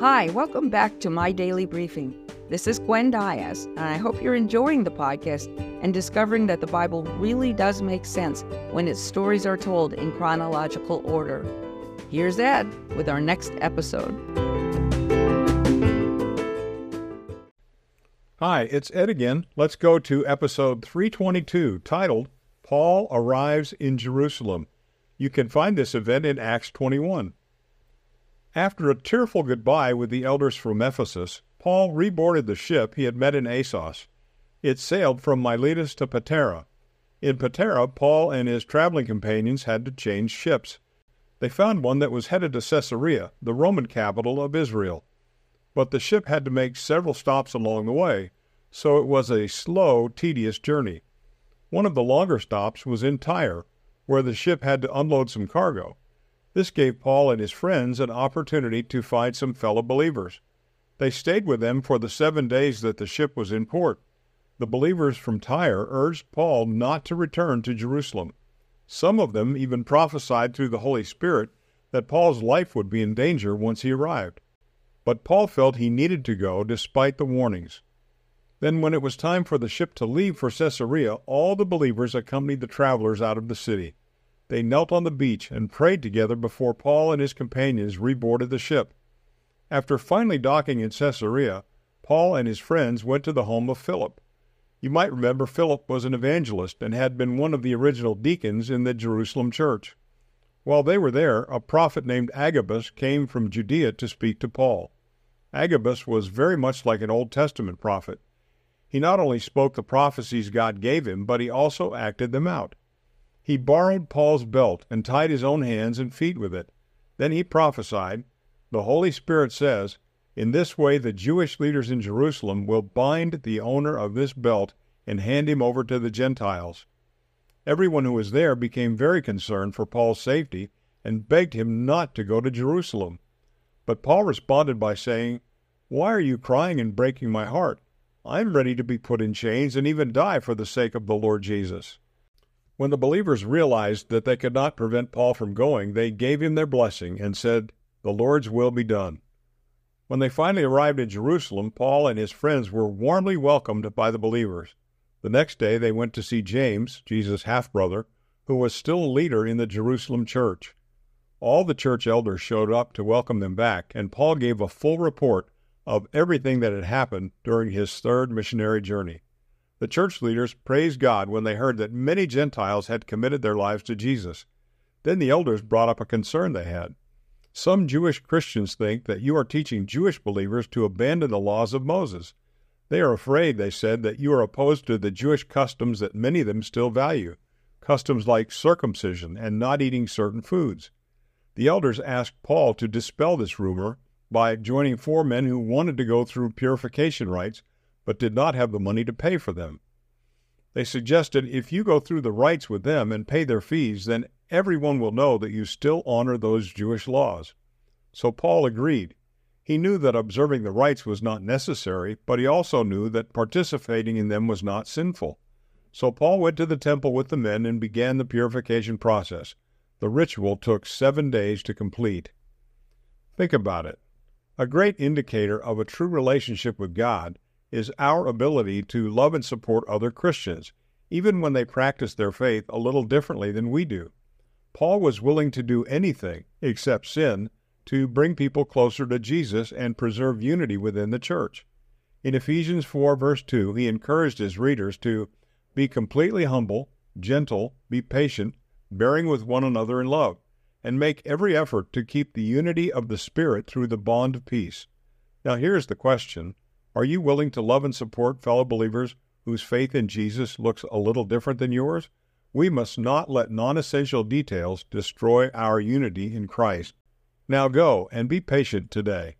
Hi, welcome back to my daily briefing. This is Gwen Diaz, and I hope you're enjoying the podcast and discovering that the Bible really does make sense when its stories are told in chronological order. Here's Ed with our next episode. Hi, it's Ed again. Let's go to episode 322 titled Paul Arrives in Jerusalem. You can find this event in Acts 21. After a tearful goodbye with the elders from Ephesus, Paul reboarded the ship he had met in Assos. It sailed from Miletus to Patara. In Patara, Paul and his traveling companions had to change ships. They found one that was headed to Caesarea, the Roman capital of Israel. But the ship had to make several stops along the way, so it was a slow, tedious journey. One of the longer stops was in Tyre, where the ship had to unload some cargo. This gave Paul and his friends an opportunity to find some fellow believers. They stayed with them for the seven days that the ship was in port. The believers from Tyre urged Paul not to return to Jerusalem. Some of them even prophesied through the Holy Spirit that Paul's life would be in danger once he arrived. But Paul felt he needed to go despite the warnings. Then, when it was time for the ship to leave for Caesarea, all the believers accompanied the travelers out of the city. They knelt on the beach and prayed together before Paul and his companions reboarded the ship. After finally docking in Caesarea, Paul and his friends went to the home of Philip. You might remember Philip was an evangelist and had been one of the original deacons in the Jerusalem church. While they were there, a prophet named Agabus came from Judea to speak to Paul. Agabus was very much like an Old Testament prophet. He not only spoke the prophecies God gave him, but he also acted them out. He borrowed Paul's belt and tied his own hands and feet with it. Then he prophesied, The Holy Spirit says, In this way the Jewish leaders in Jerusalem will bind the owner of this belt and hand him over to the Gentiles. Everyone who was there became very concerned for Paul's safety and begged him not to go to Jerusalem. But Paul responded by saying, Why are you crying and breaking my heart? I am ready to be put in chains and even die for the sake of the Lord Jesus. When the believers realized that they could not prevent Paul from going, they gave him their blessing and said, The Lord's will be done. When they finally arrived in Jerusalem, Paul and his friends were warmly welcomed by the believers. The next day they went to see James, Jesus' half brother, who was still a leader in the Jerusalem church. All the church elders showed up to welcome them back, and Paul gave a full report of everything that had happened during his third missionary journey. The church leaders praised God when they heard that many Gentiles had committed their lives to Jesus. Then the elders brought up a concern they had. Some Jewish Christians think that you are teaching Jewish believers to abandon the laws of Moses. They are afraid, they said, that you are opposed to the Jewish customs that many of them still value, customs like circumcision and not eating certain foods. The elders asked Paul to dispel this rumor by joining four men who wanted to go through purification rites but did not have the money to pay for them. They suggested if you go through the rites with them and pay their fees, then everyone will know that you still honor those Jewish laws. So Paul agreed. He knew that observing the rites was not necessary, but he also knew that participating in them was not sinful. So Paul went to the temple with the men and began the purification process. The ritual took seven days to complete. Think about it. A great indicator of a true relationship with God is our ability to love and support other Christians, even when they practice their faith a little differently than we do. Paul was willing to do anything, except sin, to bring people closer to Jesus and preserve unity within the church. In Ephesians 4, verse 2, he encouraged his readers to be completely humble, gentle, be patient, bearing with one another in love, and make every effort to keep the unity of the Spirit through the bond of peace. Now, here's the question are you willing to love and support fellow believers whose faith in Jesus looks a little different than yours? We must not let non essential details destroy our unity in Christ. Now go and be patient today.